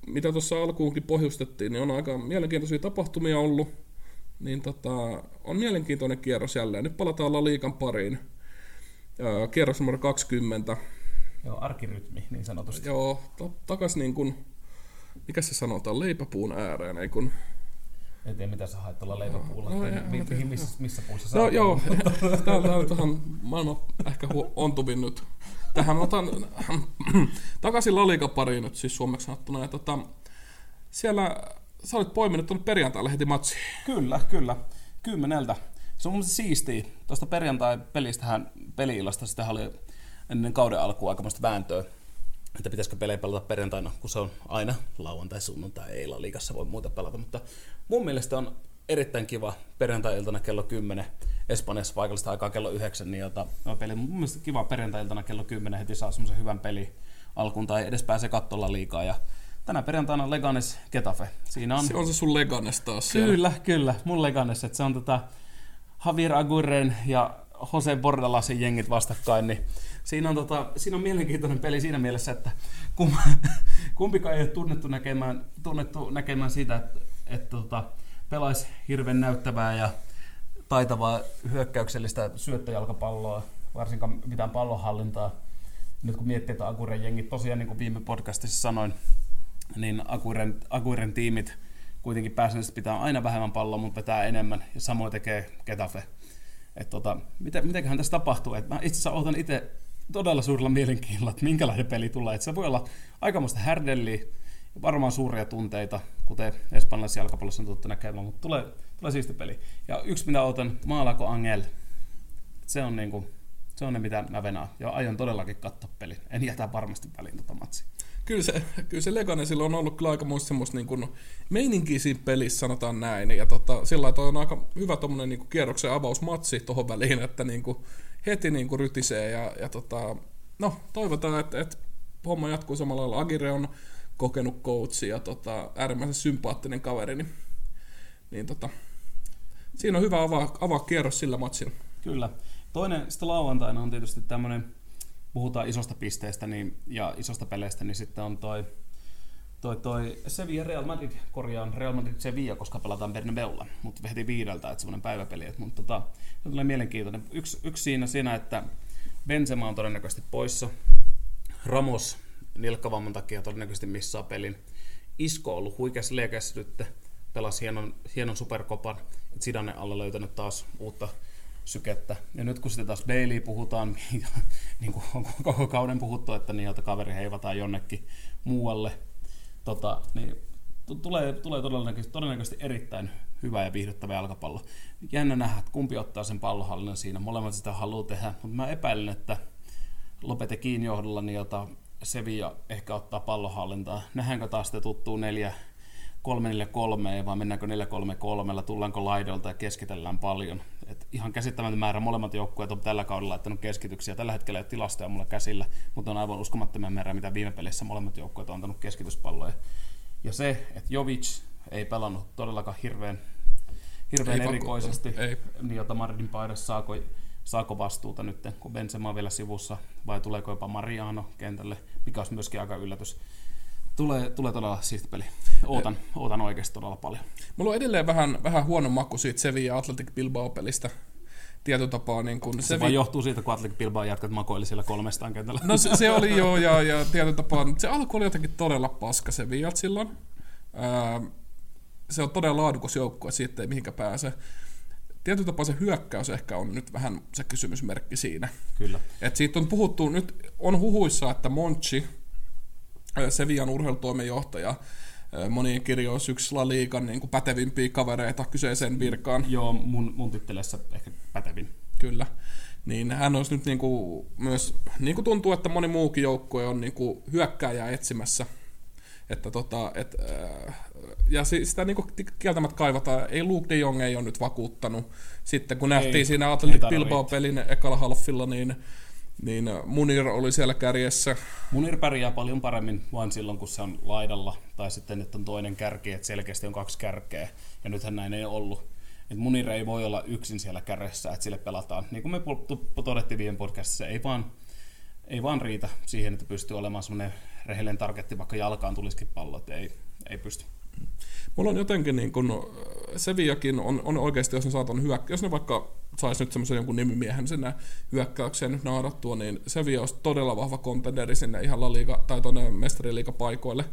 mitä tuossa alkuunkin pohjustettiin, niin on aika mielenkiintoisia tapahtumia ollut. Niin tota, on mielenkiintoinen kierros jälleen. Nyt palataan La Liikan pariin. Kierros numero 20. Joo, arkirytmi niin sanotusti. Joo, ta- takas niin kuin, mikä se sanotaan, leipäpuun ääreen, ei kun... En tiedä, mitä sä haet tuolla leipäpuulla, no, no, missä, missä, missä puussa sä No joo, [laughs] täällä on vähän maailman ehkä ontuvin nyt tähän otan [clears throat] takaisin Lalika pariin nyt siis suomeksi sanottuna. Ja tota, siellä sä olit poiminut tuonne perjantaille heti matsiin. Kyllä, kyllä. Kymmeneltä. Se on mun siistiä. Tuosta perjantai-pelistähän peli-illasta sitä oli ennen kauden alkua aikamoista vääntöä, että pitäisikö pelejä pelata perjantaina, kun se on aina lauantai, sunnuntai, ei liikassa voi muuta pelata. Mutta mun mielestä on erittäin kiva perjantai-iltana kello 10 Espanjassa paikallista aikaa kello 9, niin jota, no peli mun mielestä kiva perjantai-iltana kello 10 heti saa semmoisen hyvän peli alkuun tai edes pääsee kattolla liikaa ja tänä perjantaina Leganes Getafe. Siinä on... Se on se sun Leganes taas Kyllä, siellä. kyllä, mun Leganes, että se on tota Javier Aguirren ja Jose Bordalasin jengit vastakkain, niin siinä on, tota, siinä on mielenkiintoinen peli siinä mielessä, että kum, [laughs] kumpikaan ei ole tunnettu näkemään, tunnettu näkemään sitä, että, että tota, pelaisi hirveän näyttävää ja taitavaa hyökkäyksellistä syöttöjalkapalloa, varsinkaan mitään pallonhallintaa. Nyt kun miettii, että Aguren jengi, tosiaan niin kuin viime podcastissa sanoin, niin Aguren, Aguren tiimit kuitenkin pääsääntöisesti pitää aina vähemmän palloa, mutta pitää enemmän, ja samoin tekee Getafe. Että tota, miten, mitenköhän tässä tapahtuu? Et mä itse asiassa odotan itse todella suurella mielenkiinnolla, että minkälainen peli tulee. Et se voi olla aikamoista härdelliä, varmaan suuria tunteita, kuten espanjalaisessa jalkapallossa on tuttu näkemään, mutta tulee, tulee siisti peli. Ja yksi mitä otan, Maalako Angel. Se on, niinku, se on ne, mitä mä venaan. Ja aion todellakin katsoa peli. En jätä varmasti väliin tota matsia. Kyllä se, kyllä se Leganesilla on ollut kyllä aika muista semmoista niin kuin meininkiä siinä pelissä, sanotaan näin. Ja tota, sillä toi on aika hyvä tuommoinen niin kierroksen avausmatsi tuohon väliin, että niin kuin heti niin kuin rytisee. Ja, ja tota, no, toivotaan, että, että homma jatkuu samalla lailla. Agire on kokenut coachi ja tota, äärimmäisen sympaattinen kaveri, niin, niin tota, siinä on hyvä avaa, avaa kierros sillä matsilla. Kyllä. Toinen sitten lauantaina on tietysti tämmöinen, puhutaan isosta pisteestä niin, ja isosta peleistä, niin sitten on toi, toi, toi Sevilla Real Madrid, korjaan Real Madrid Sevilla, koska pelataan Bernabeulla, mutta heti viideltä, että semmoinen päiväpeli. Et, mutta tota, se tulee mielenkiintoinen. Yksi, yksi siinä, siinä, että Benzema on todennäköisesti poissa, Ramos nilkkavamman takia todennäköisesti missaa pelin. Isko on ollut huikeassa liekeessä nyt, pelasi hienon, hienon superkopan, Zidane alla löytänyt taas uutta sykettä. Ja nyt kun sitten taas Bailey puhutaan, [laughs] niin kuin on koko kauden puhuttu, että niiltä kaveri heivataan jonnekin muualle, tota, niin tulee, tulee todennäköisesti, todennäköisesti erittäin hyvä ja viihdyttävä jalkapallo. Jännä nähdä, että kumpi ottaa sen pallonhallinnan siinä. Molemmat sitä haluaa tehdä, mutta mä epäilen, että Lopetekin johdolla, niin jota Sevilla ehkä ottaa pallonhallintaa. Nähdäänkö taas sitä tuttuu 4 3 3 vai mennäänkö 4 3 3 tullaanko laidolta ja keskitellään paljon. Et ihan käsittämätön määrä molemmat joukkueet on tällä kaudella laittanut keskityksiä. Tällä hetkellä ei ole tilastoja mulla käsillä, mutta on aivan uskomattomia määrä, mitä viime pelissä molemmat joukkueet on antanut keskityspalloja. Ja se, että Jovic ei pelannut todellakaan hirveän, hirveän ei erikoisesti, ei. niin jota Maridin paidassa saako saako vastuuta nyt, kun Benzema on vielä sivussa, vai tuleeko jopa Mariano kentälle, mikä olisi myöskin aika yllätys. Tulee, tulee todella siisti peli. Ootan, ootan oikeasti todella paljon. Mulla on edelleen vähän, vähän huono maku siitä Sevilla Atletic Bilbao-pelistä tietotapaa. Niin kun se, se vaan johtuu siitä, kun Atletic Bilbao jatkat makoili siellä kolmestaan kentällä. No se, se oli joo, ja, ja [laughs] tietotapaa, se alku oli jotenkin todella paska se Viat silloin. Ää, se on todella laadukas joukkue, siitä ei mihinkä pääse tietyllä tapaa se hyökkäys ehkä on nyt vähän se kysymysmerkki siinä. Kyllä. Et siitä on puhuttu, nyt on huhuissa, että Monchi, Sevian urheilutoimenjohtaja, monien kirjoissa yksi La Liigan niin kuin pätevimpiä kavereita kyseiseen virkaan. Joo, mun, mun tittelessä ehkä pätevin. Kyllä. Niin hän olisi nyt niin kuin myös, niin kuin tuntuu, että moni muukin joukkue on niin kuin hyökkääjää etsimässä että tota, et, äh, ja sitä niin kieltämättä kaivataan. Ei Luke de Jong ei ole nyt vakuuttanut. Sitten kun nähtiin ei, siinä Atletic Bilbao-pelin ekalla halfilla, niin, niin Munir oli siellä kärjessä. Munir pärjää paljon paremmin vain silloin, kun se on laidalla. Tai sitten, että on toinen kärki, että selkeästi on kaksi kärkeä. Ja nythän näin ei ollut. Et Munir ei voi olla yksin siellä kärjessä, että sille pelataan. Niin kuin me todettiin viime podcastissa, ei vaan, ei vaan riitä siihen, että pystyy olemaan semmoinen rehellinen targetti, vaikka jalkaan tulisikin pallo, että ei, ei pysty. Mulla on jotenkin niin kun, Seviakin on, on oikeasti, jos ne saatan hyökkää, jos ne vaikka saisi nyt semmoisen jonkun nimimiehen sinne hyökkäykseen nyt naadattua, niin Sevilla olisi todella vahva kontenderi sinne ihan La Liga, tai tuonne mestariliigapaikoille.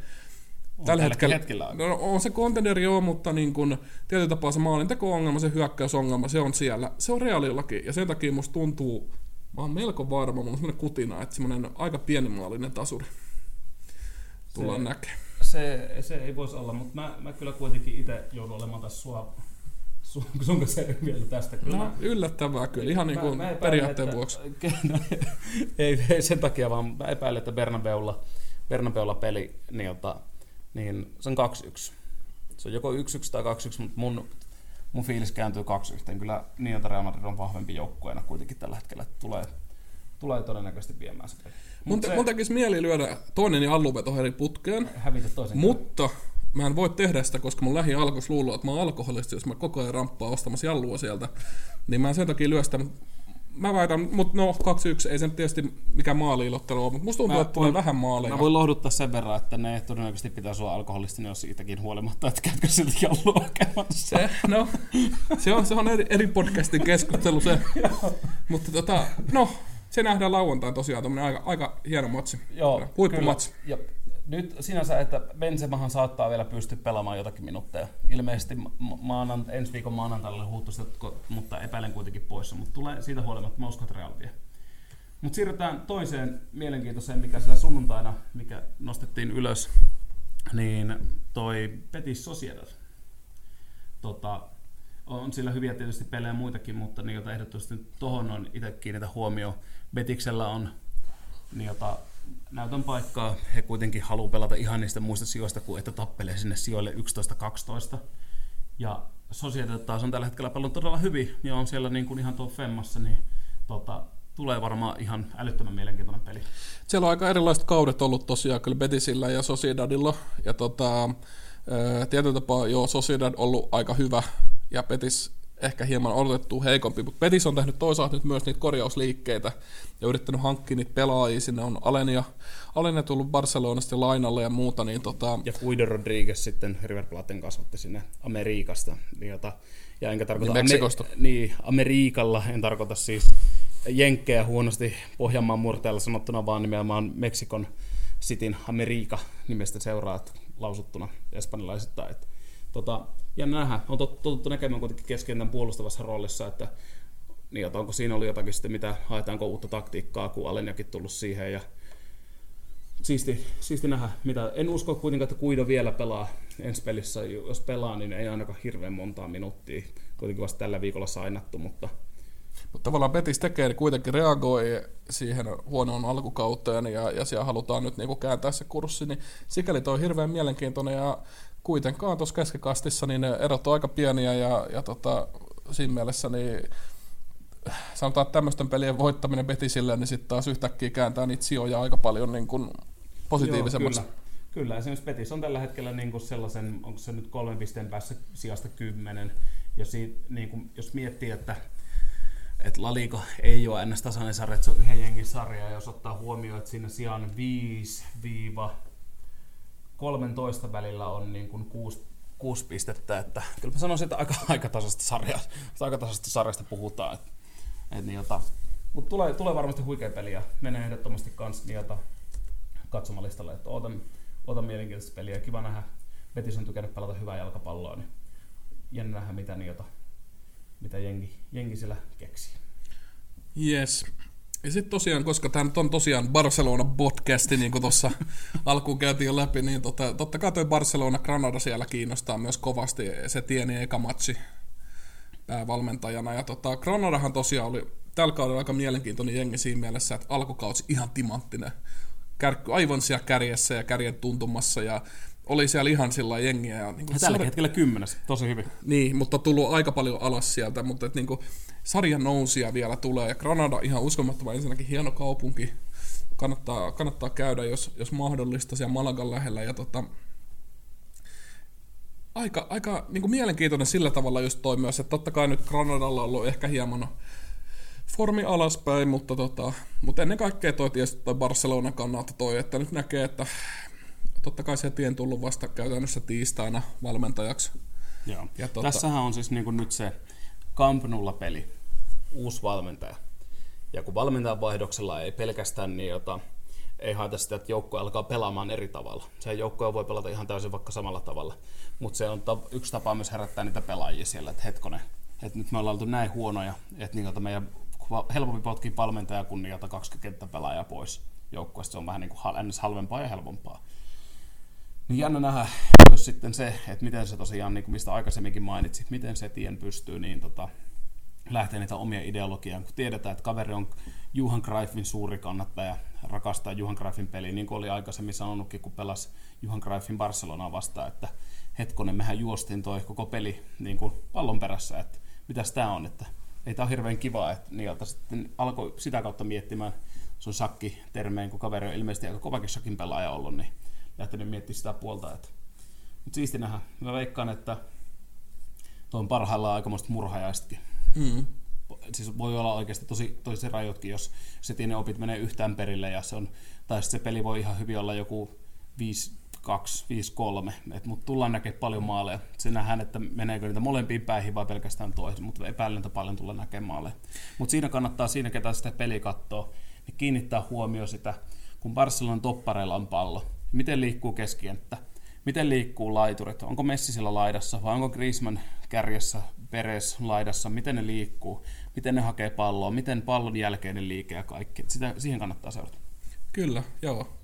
On Tällä hetkellä, hetkellä on. No, on se kontenderi joo, mutta niin kun, tietyllä tapaa se maalinteko-ongelma, se hyökkäysongelma, se on siellä. Se on reaalillakin, ja sen takia musta tuntuu, mä oon melko varma, mulla on semmoinen kutina, että semmoinen aika pienimaallinen tasuri tullaan näkemään. Se, se ei voisi olla, mutta mä, mä kyllä kuitenkin itse joudun olemaan tässä sua, sun, [laughs] sun kanssa vielä tästä. Kyllä no, yllättävää kyllä, ihan niin kuin mä, periaatteen että, vuoksi. [laughs] [laughs] ei, ei, sen takia, vaan mä epäilen, että Bernabeulla, Bernabeulla peli, niin, jota, niin se on 2-1. Se on joko 1-1 tai 2-1, mutta mun mun fiilis kääntyy kaksi yhteen. Kyllä niin, että Real Madrid on vahvempi joukkueena kuitenkin tällä hetkellä, että tulee, tulee todennäköisesti viemään se peli. Mun, te, mun tekisi mieli lyödä toinen ja alluveto eri putkeen, Hävitä toisen mutta mä en voi tehdä sitä, koska mun lähi alkoi luulla, että mä oon alkoholisti, jos mä koko ajan ramppaa ostamassa jallua sieltä. Niin mä en sen takia lyö sitä, mä väitän, mutta no 2-1 ei se nyt tietysti mikä maaliilottelu ole, mutta musta tuntuu, Mä että tulee vähän maaleja. Mä voin lohduttaa sen verran, että ne todennäköisesti pitää olla alkoholistinen jos siitäkin huolimatta, että käytkö silti jallua hakemassa. Se, no, se on, se on eri, eri podcastin keskustelu se. [laughs] Mutta tota, no, se nähdään lauantain tosiaan, tämmönen aika, aika hieno matsi. Joo, Huippumatsi. kyllä. Ja nyt sinänsä, että Benzemahan saattaa vielä pystyä pelaamaan jotakin minuutteja. Ilmeisesti ma- maanan, ensi viikon maanantaille huuttu sitä, ko- mutta epäilen kuitenkin poissa. Mutta tulee siitä huolimatta, mä uskon, että Real vie. Mutta siirrytään toiseen mielenkiintoiseen, mikä sillä sunnuntaina, mikä nostettiin ylös, niin toi Betis Sociedad. Tota, on sillä hyviä tietysti pelejä muitakin, mutta niin, ehdottomasti nyt tohon on itse kiinnitä huomioon. Betiksellä on niin, jota näytön paikkaa. He kuitenkin haluaa pelata ihan niistä muista sijoista, kuin että tappelee sinne sijoille 11-12. Ja Sociedad taas on tällä hetkellä pelannut todella hyvin ja on siellä niin kuin ihan tuo Femmassa, niin tota, tulee varmaan ihan älyttömän mielenkiintoinen peli. Siellä on aika erilaiset kaudet ollut tosiaan kyllä Betisillä ja Sociedadilla. Ja tota, tietyllä tapaa joo, Sociedad ollut aika hyvä ja Betis ehkä hieman odotettu heikompi, mutta Betis on tehnyt toisaalta nyt myös niitä korjausliikkeitä ja yrittänyt hankkia niitä pelaajia. Sinne on Alenia, Alenia tullut Barcelonasta lainalle ja muuta, niin tota, Ja Guido Rodriguez sitten River Platen kasvatti sinne Amerikasta. Jota, ja enkä tarkoita Niin Meksikosta. niin, Amerikalla, en tarkoita siis jenkkejä huonosti Pohjanmaan murteella sanottuna, vaan nimenomaan Meksikon Cityn Amerika nimestä seuraat lausuttuna espanjalaisittain. Tota, ja nähdä, on tot, totuttu näkemään kuitenkin keskentän puolustavassa roolissa, että niin, että onko siinä ollut jotakin sitten, mitä haetaanko uutta taktiikkaa, kun Aleniakin tullut siihen ja siisti, siisti nähdä, mitä. En usko kuitenkaan, että Kuido vielä pelaa ensi pelissä. Jos pelaa, niin ei ainakaan hirveän montaa minuuttia. Kuitenkin vasta tällä viikolla sainattu, mutta Mutta tavallaan Betis tekee, niin kuitenkin reagoi siihen huonoon alkukauteen ja, ja siellä halutaan nyt niinku kääntää se kurssi, niin sikäli toi on hirveän mielenkiintoinen ja kuitenkaan tuossa keskikastissa niin ne erot on aika pieniä ja, ja tota, siinä mielessä niin sanotaan, että tämmöisten pelien voittaminen Betisille, niin sitten taas yhtäkkiä kääntää niitä sijoja aika paljon niin kuin positiivisemmaksi. Joo, kyllä. Kyllä, esimerkiksi Betis on tällä hetkellä niin kuin sellaisen, onko se nyt kolmen pisteen päässä sijasta kymmenen. Ja siitä, niin kuin, jos miettii, että, että La Liga ei ole ennäs tasainen sarja, että se on yhden jengin sarja, ja jos ottaa huomioon, että siinä sijaan 5-13 välillä on niin kuin kuusi, kuusi pistettä, että kyllä mä sanoisin, että aika, aika tasasta sarjaa, aika tasasta sarjasta puhutaan. Että, että niin, jota, mutta tulee, tulee varmasti huikea peli ja menee ehdottomasti kans niin, jota, katsomalistalle, että ootan, ootan mielenkiintoista peliä. Kiva nähdä, Betis on tykännyt pelata hyvää jalkapalloa, niin jännä nähdä, mitä, niitä, mitä jengi, jengi siellä keksii. Yes. Ja sitten tosiaan, koska tämä nyt on tosiaan Barcelona podcasti, niin kuin tuossa [laughs] alkuun käytiin jo läpi, niin tota, totta kai toi Barcelona Granada siellä kiinnostaa myös kovasti. Se tieni eka matsi päävalmentajana. Ja tota, Granadahan tosiaan oli tällä kaudella aika mielenkiintoinen jengi siinä mielessä, että alkukausi ihan timanttinen. Kärkky aivan siellä kärjessä ja kärjen tuntumassa ja oli siellä ihan sillä jengiä. Ja, niin Ja tällä hetkellä kymmenes, tosi hyvin. niin, mutta tullut aika paljon alas sieltä, mutta et niinku, sarjan nousia vielä tulee, ja Granada ihan uskomattoman ensinnäkin hieno kaupunki, kannattaa, kannattaa käydä, jos, jos mahdollista, siellä Malagan lähellä, ja tota, aika, aika niinku mielenkiintoinen sillä tavalla just toi myös, että totta kai nyt Granadalla on ollut ehkä hieman formi alaspäin, mutta, tota, mutta ennen kaikkea toi tietysti toi Barcelonan kannalta toi, että nyt näkee, että totta kai se tien tullut vasta käytännössä tiistaina valmentajaksi. Joo. Ja tota- Tässähän on siis niin kuin nyt se Camp Nulla peli, uusi valmentaja. Ja kun valmentajan vaihdoksella ei pelkästään niin, jota, ei haeta sitä, että joukko alkaa pelaamaan eri tavalla. Se joukko voi pelata ihan täysin vaikka samalla tavalla. Mutta se on ta- yksi tapa myös herättää niitä pelaajia siellä, että hetkonen, että nyt me ollaan oltu näin huonoja, että niin, jota meidän helpompi potkia valmentaja kuin niin, 20 kenttäpelaajaa pois joukkueesta. Se on vähän niin kuin hal- halvempaa ja helpompaa. Niin jännä nähdä myös sitten se, että miten se tosiaan, niin kuin mistä aikaisemminkin mainitsit, miten se tien pystyy niin tota, lähteä niitä omia ideologiaan, kun tiedetään, että kaveri on Juhan Greifin suuri kannattaja, rakastaa Juhan Greifin peliä, niin kuin oli aikaisemmin sanonutkin, kun pelasi Juhan Greifin Barcelonaa vastaan, että hetkonen, mehän juostiin toi koko peli niin kuin pallon perässä, että mitäs tämä on, että ei tämä ole hirveän kivaa, että niiltä sitten alkoi sitä kautta miettimään, se on sakki termeen, kun kaveri on ilmeisesti aika kovakin sakin pelaaja ollut, niin lähtenyt miettimään sitä puolta, että mutta siisti nähdä. Mä veikkaan, että tuo on parhaillaan aikamoista murhajaistakin. Mm. Siis voi olla oikeasti tosi, tosi rajutkin, jos se tiene opit menee yhtään perille ja se on, tai se peli voi ihan hyvin olla joku 5 2, 5, 3, mutta tullaan näkemään paljon maaleja. Se nähdään, että meneekö niitä molempiin päihin vai pelkästään toisen, mutta epäilen, paljon tullaan näkemään maaleja. Mutta siinä kannattaa, siinä ketä sitä peli katsoo, niin kiinnittää huomio sitä, kun Barcelonan toppareilla on pallo, miten liikkuu keskenttä, miten liikkuu laiturit, onko Messi siellä laidassa vai onko Griezmann kärjessä, Peres laidassa, miten ne liikkuu, miten ne hakee palloa, miten pallon jälkeinen liike ja kaikki. Sitä, siihen kannattaa seurata. Kyllä, joo.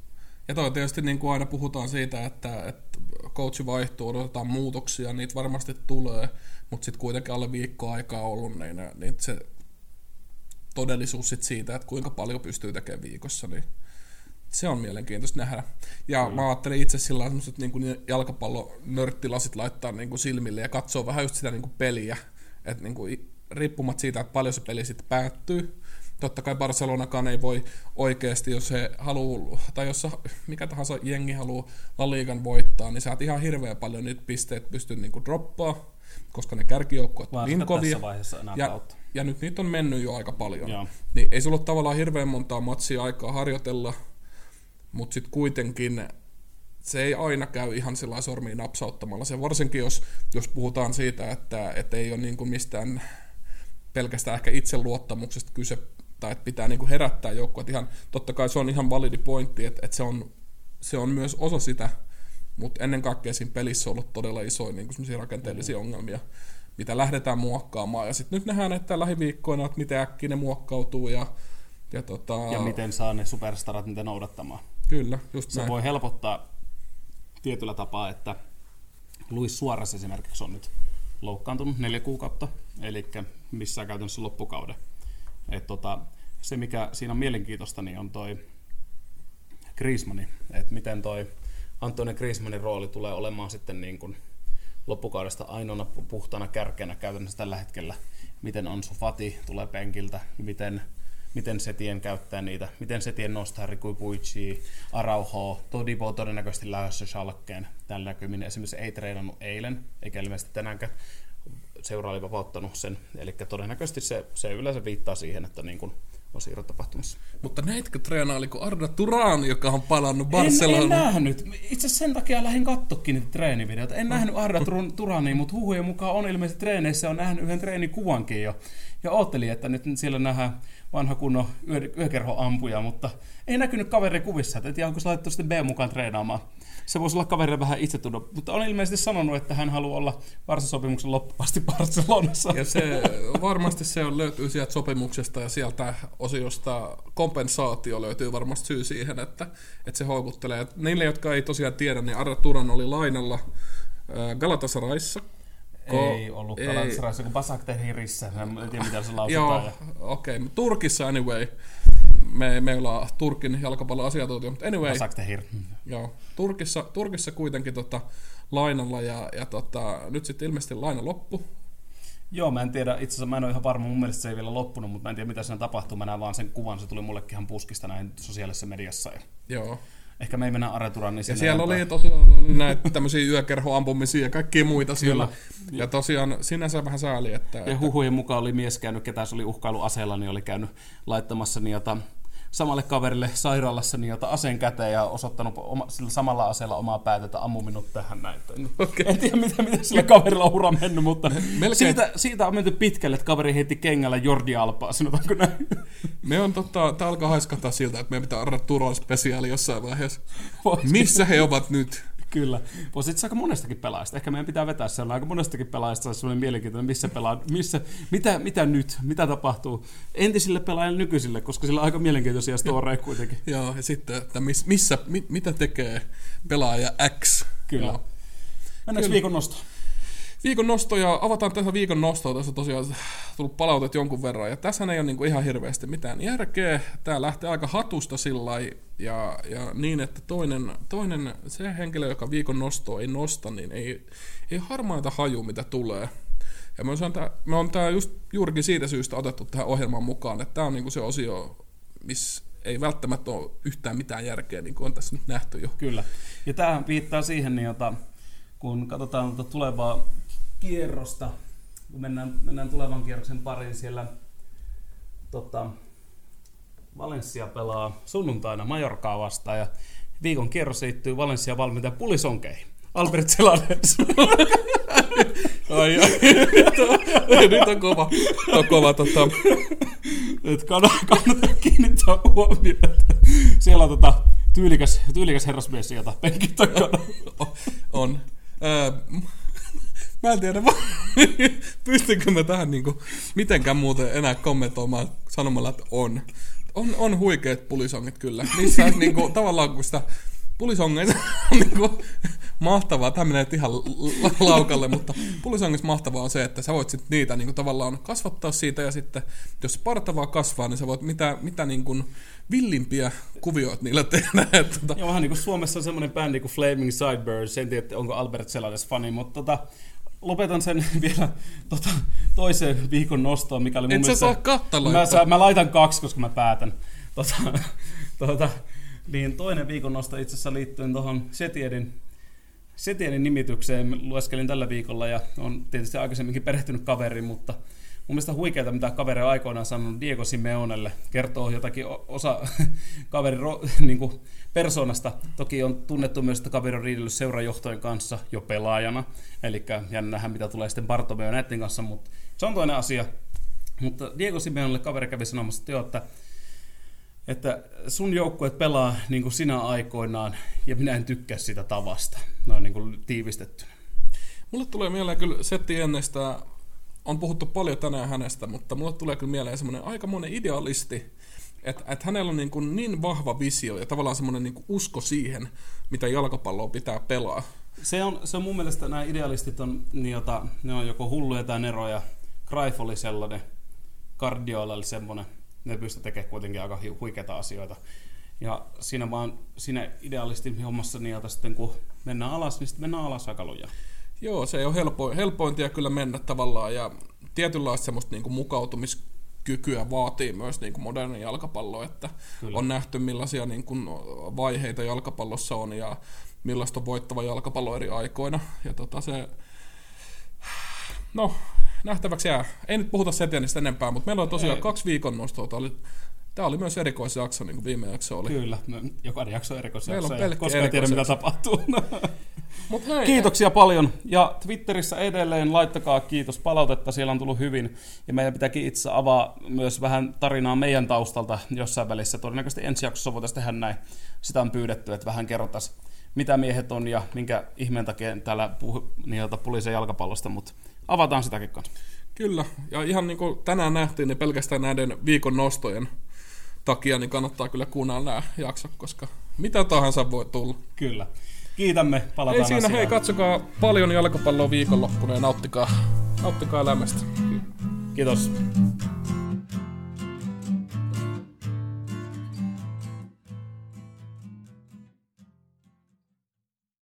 Ja toi tietysti niin kuin aina puhutaan siitä, että, että coachi vaihtuu, odotetaan muutoksia, niitä varmasti tulee, mutta sitten kuitenkin alle viikkoa aikaa ollut, niin, niin se todellisuus sit siitä, että kuinka paljon pystyy tekemään viikossa, niin se on mielenkiintoista nähdä. Ja mm. mä ajattelin itse sillä sellaiset niin jalkapallonörttilasit laittaa niin kuin silmille ja katsoa vähän just sitä niin kuin peliä, että niin kuin, riippumatta siitä, että paljon se peli sitten päättyy, totta kai Barcelonakaan ei voi oikeasti, jos he haluaa, tai jos mikä tahansa jengi haluaa La Ligan voittaa, niin saat ihan hirveän paljon niitä pisteet pysty niinku droppaa, koska ne kärkijoukkueet on niin kovia. Ja, ja, nyt niitä on mennyt jo aika paljon. Joo. Niin ei sulla ole tavallaan hirveän montaa matsia aikaa harjoitella, mutta sitten kuitenkin se ei aina käy ihan sillä sormiin napsauttamalla. Se varsinkin, jos, jos puhutaan siitä, että, että ei ole niin kuin mistään pelkästään ehkä itseluottamuksesta kyse tai että pitää niin kuin herättää joukkoa. Ihan, totta kai se on ihan validi pointti, että, että se, on, se on myös osa sitä, mutta ennen kaikkea siinä pelissä on ollut todella isoja niin rakenteellisia mm. ongelmia, mitä lähdetään muokkaamaan. Ja sitten nyt nähdään, että lähiviikkoina, että miten äkkiä ne muokkautuu ja, ja, tota... ja miten saa ne superstarat niitä noudattamaan. Kyllä, just Se näin. voi helpottaa tietyllä tapaa, että Luis Suoras esimerkiksi on nyt loukkaantunut neljä kuukautta, eli missään käytännössä loppukauden. Et tota, se, mikä siinä on mielenkiintoista, niin on toi Griezmanni, että miten toi Antonio Griezmannin rooli tulee olemaan sitten niin kuin loppukaudesta ainoana puhtaana kärkenä käytännössä tällä hetkellä. Miten on Fati tulee penkiltä, miten, miten Setien käyttää niitä, miten Setien nostaa Riku Puichi, Arauho, Todibo todennäköisesti lähdössä Schalkeen. Tällä näkymin esimerkiksi ei treenannut eilen, eikä ilmeisesti tänäänkään seura oli vapauttanut sen. Eli todennäköisesti se, se yleensä viittaa siihen, että niin kuin on siirrot tapahtumassa. Mutta näitkö treenailiko Arda Turan, joka on palannut Barcelonaan? En, en nähnyt. Itse sen takia lähdin katsokin niitä treenivideoita. En nähnyt Arda Turania, mutta huhujen mukaan on ilmeisesti treeneissä on nähnyt yhden treenikuvankin jo. Ja oottelin, että nyt siellä nähdään vanha kunnon yökerho ampuja, mutta ei näkynyt kaverin kuvissa, että onko se laitettu sitten B mukaan treenaamaan se voisi olla kaverille vähän itsetunnon, mutta on ilmeisesti sanonut, että hän haluaa olla varsasopimuksen loppuasti Barcelonassa. Ja se, varmasti se on, löytyy sieltä sopimuksesta ja sieltä osiosta kompensaatio löytyy varmasti syy siihen, että, että se houkuttelee. Niille, jotka ei tosiaan tiedä, niin Arda Turan oli lainalla Galatasarayssa Ko, ei ollut Galatasarayssa, kun Basak Tehirissä. En tiedä, mitä se lausutaan. Joo, okei. Okay. Turkissa anyway me, me ollaan Turkin jalkapallon asiantuntija, mutta anyway. Joo, Turkissa, Turkissa kuitenkin tota, lainalla ja, ja tota, nyt sitten ilmeisesti laina loppu. Joo, mä en tiedä, itse asiassa mä en ole ihan varma, mun mielestä se ei vielä loppunut, mutta mä en tiedä mitä siinä tapahtuu, mä näen vaan sen kuvan, se tuli mullekin ihan puskista näin sosiaalisessa mediassa. Ja Joo. Ehkä me ei mennä Areturaan, niin Ja siellä oli tosiaan näitä tämmöisiä yökerhoampumisia ja kaikkia muita siellä. Kyllä. Ja tosiaan sinänsä vähän sääli, että... Ja huhujen mukaan oli mies käynyt, ketä se oli uhkailu aseella, niin oli käynyt laittamassa niitä samalle kaverille sairaalassa niin jota aseen käteen ja osoittanut oma, sillä samalla aseella omaa päätä, että ammu minut tähän näin. Okay. En tiedä, mitä, mitä sillä kaverilla on ura mennyt, mutta Melkein... siitä, siitä on menty pitkälle, että kaveri heitti kengällä Jordi Alpaa, sanotaanko näin. Me on totta, tää alkaa haiskata siltä, että meidän pitää arra Turon spesiaali jossain vaiheessa. Missä he ovat nyt? Kyllä. Voisi itse aika monestakin pelaajasta. Ehkä meidän pitää vetää sellainen aika monestakin pelaajasta sellainen mielenkiintoinen, missä pelaa, missä, mitä, mitä nyt, mitä tapahtuu entisille pelaajille nykyisille, koska sillä on aika mielenkiintoisia storeja kuitenkin. Joo, ja sitten, että miss, missä, mit, mitä tekee pelaaja X. Kyllä. Joo. Mennäänkö viikon nosto? Viikon nostoja, avataan tässä viikon nostoa, tässä on tosiaan tullut palautet jonkun verran, ja tässä ei ole niinku ihan hirveästi mitään järkeä, tämä lähtee aika hatusta sillä ja, ja niin, että toinen, toinen, se henkilö, joka viikon nostoa ei nosta, niin ei, ei harmaita haju, mitä tulee. Ja me on, tää, me on tää just juurikin siitä syystä otettu tähän ohjelmaan mukaan, että tämä on niinku se osio, missä ei välttämättä ole yhtään mitään järkeä, niin kuin on tässä nyt nähty jo. Kyllä. Ja tämä viittaa siihen, niin jota, kun katsotaan tuota tulevaa kierrosta, kun mennään, mennään tulevan kierroksen pariin siellä tota, Valencia pelaa sunnuntaina Majorkaa vastaan ja viikon kierros liittyy Valencia valmentaja Pulisonkeihin. Albert Selades. [laughs] ai, ai. Nyt on kova. On kova tota. Nyt kannattaa kiinnittää huomioon. Siellä on tota, tyylikäs, tyylikäs herrasmies sieltä penkin takana. on. [laughs] Öö, mä en tiedä, [laughs] pystynkö mä tähän niinku mitenkään muuten enää kommentoimaan sanomalla, että on. On, on huikeat pulisongit kyllä. Niissä niinku, [laughs] tavallaan kun sitä pulisongeissa on niinku mahtavaa, tämä menee ihan laukalle, mutta pulisongissa mahtavaa on se, että sä voit sit niitä niinku tavallaan kasvattaa siitä ja sitten jos partavaa kasvaa, niin sä voit mitä, mitä niinku villimpiä kuvioita niillä tehdä. Tota... Joo, vähän niin kuin Suomessa on semmoinen bändi kuin Flaming Sideburns, en tiedä, onko Albert Selades fani, mutta tota, lopetan sen [laughs] vielä tota, toiseen viikon nostoon, mikä oli mun Et mielestä... saa kattaloita. Mä, sä, mä laitan kaksi, koska mä päätän. Tota, [laughs] tota, niin toinen viikon nosto itse asiassa liittyen tuohon Setierin, Setierin nimitykseen. Lueskelin tällä viikolla ja on tietysti aikaisemminkin perehtynyt kaveriin, mutta mielestä huikeaa, mitä kaveri on aikoinaan sanonut Diego Simeonelle. Kertoo jotakin osa [laughs] kaverin [laughs] niin persoonasta. Toki on tunnettu myös, että kaveri on riidellyt seurajohtojen kanssa jo pelaajana. Eli jännähän, mitä tulee sitten Bartomeu näiden kanssa, mutta se on toinen asia. Mutta Diego Simeonelle kaveri kävi sanomassa, että, jo, että että sun joukkueet pelaa niin kuin sinä aikoinaan, ja minä en tykkää sitä tavasta. Ne on niin kuin tiivistettynä. Mulle tulee mieleen kyllä Setti Ennestä, on puhuttu paljon tänään hänestä, mutta mulle tulee kyllä mieleen semmoinen aikamoinen idealisti, että et hänellä on niin, kuin niin vahva visio ja tavallaan semmoinen niin usko siihen, mitä jalkapalloa pitää pelaa. Se on, se on mun mielestä nämä idealistit on, niin jota, ne on joko hulluja tai neroja. Greif oli sellainen, Guardiola oli semmoinen, ne pystyy tekemään kuitenkin aika huikeita asioita. Ja siinä vaan, siinä idealistin hommassa, niin jota sitten kun mennään alas, niin sitten mennään alas aika lujaa. Joo, se on helpo, helpointia kyllä mennä tavallaan ja tietynlaista semmoista niin kuin mukautumiskykyä vaatii myös niin kuin moderni jalkapallo, että kyllä. on nähty millaisia niin kuin vaiheita jalkapallossa on ja millaista on voittava jalkapallo eri aikoina. Ja tota se, no, nähtäväksi jää. Ei nyt puhuta Setianista enempää, mutta meillä on tosiaan Ei. kaksi viikon nostoa. Tämä oli, tämä oli myös erikoisjakso, niin kuin viime jakso oli. Kyllä, jokainen jakso on erikoisjakso. Meillä on koska ei tiedä, mitä tapahtuu. [laughs] Mut hei, Kiitoksia paljon. Ja Twitterissä edelleen laittakaa kiitos palautetta, siellä on tullut hyvin. Ja meidän pitääkin itse avaa myös vähän tarinaa meidän taustalta jossain välissä. Todennäköisesti ensi jaksossa voitaisiin tehdä näin. Sitä on pyydetty, että vähän kerrottaisiin, mitä miehet on ja minkä ihmeen takia täällä puhu, niin pulisen jalkapallosta, mutta avataan sitäkin kanssa. Kyllä, ja ihan niin kuin tänään nähtiin, niin pelkästään näiden viikon nostojen takia niin kannattaa kyllä kuunnella nämä jaksot, koska mitä tahansa voi tulla. Kyllä. Kiitämme, palataan Ei siinä, asiaan. hei, katsokaa paljon jalkapalloa viikonloppuna ja nauttikaa, nauttikaa elämästä. Kiitos.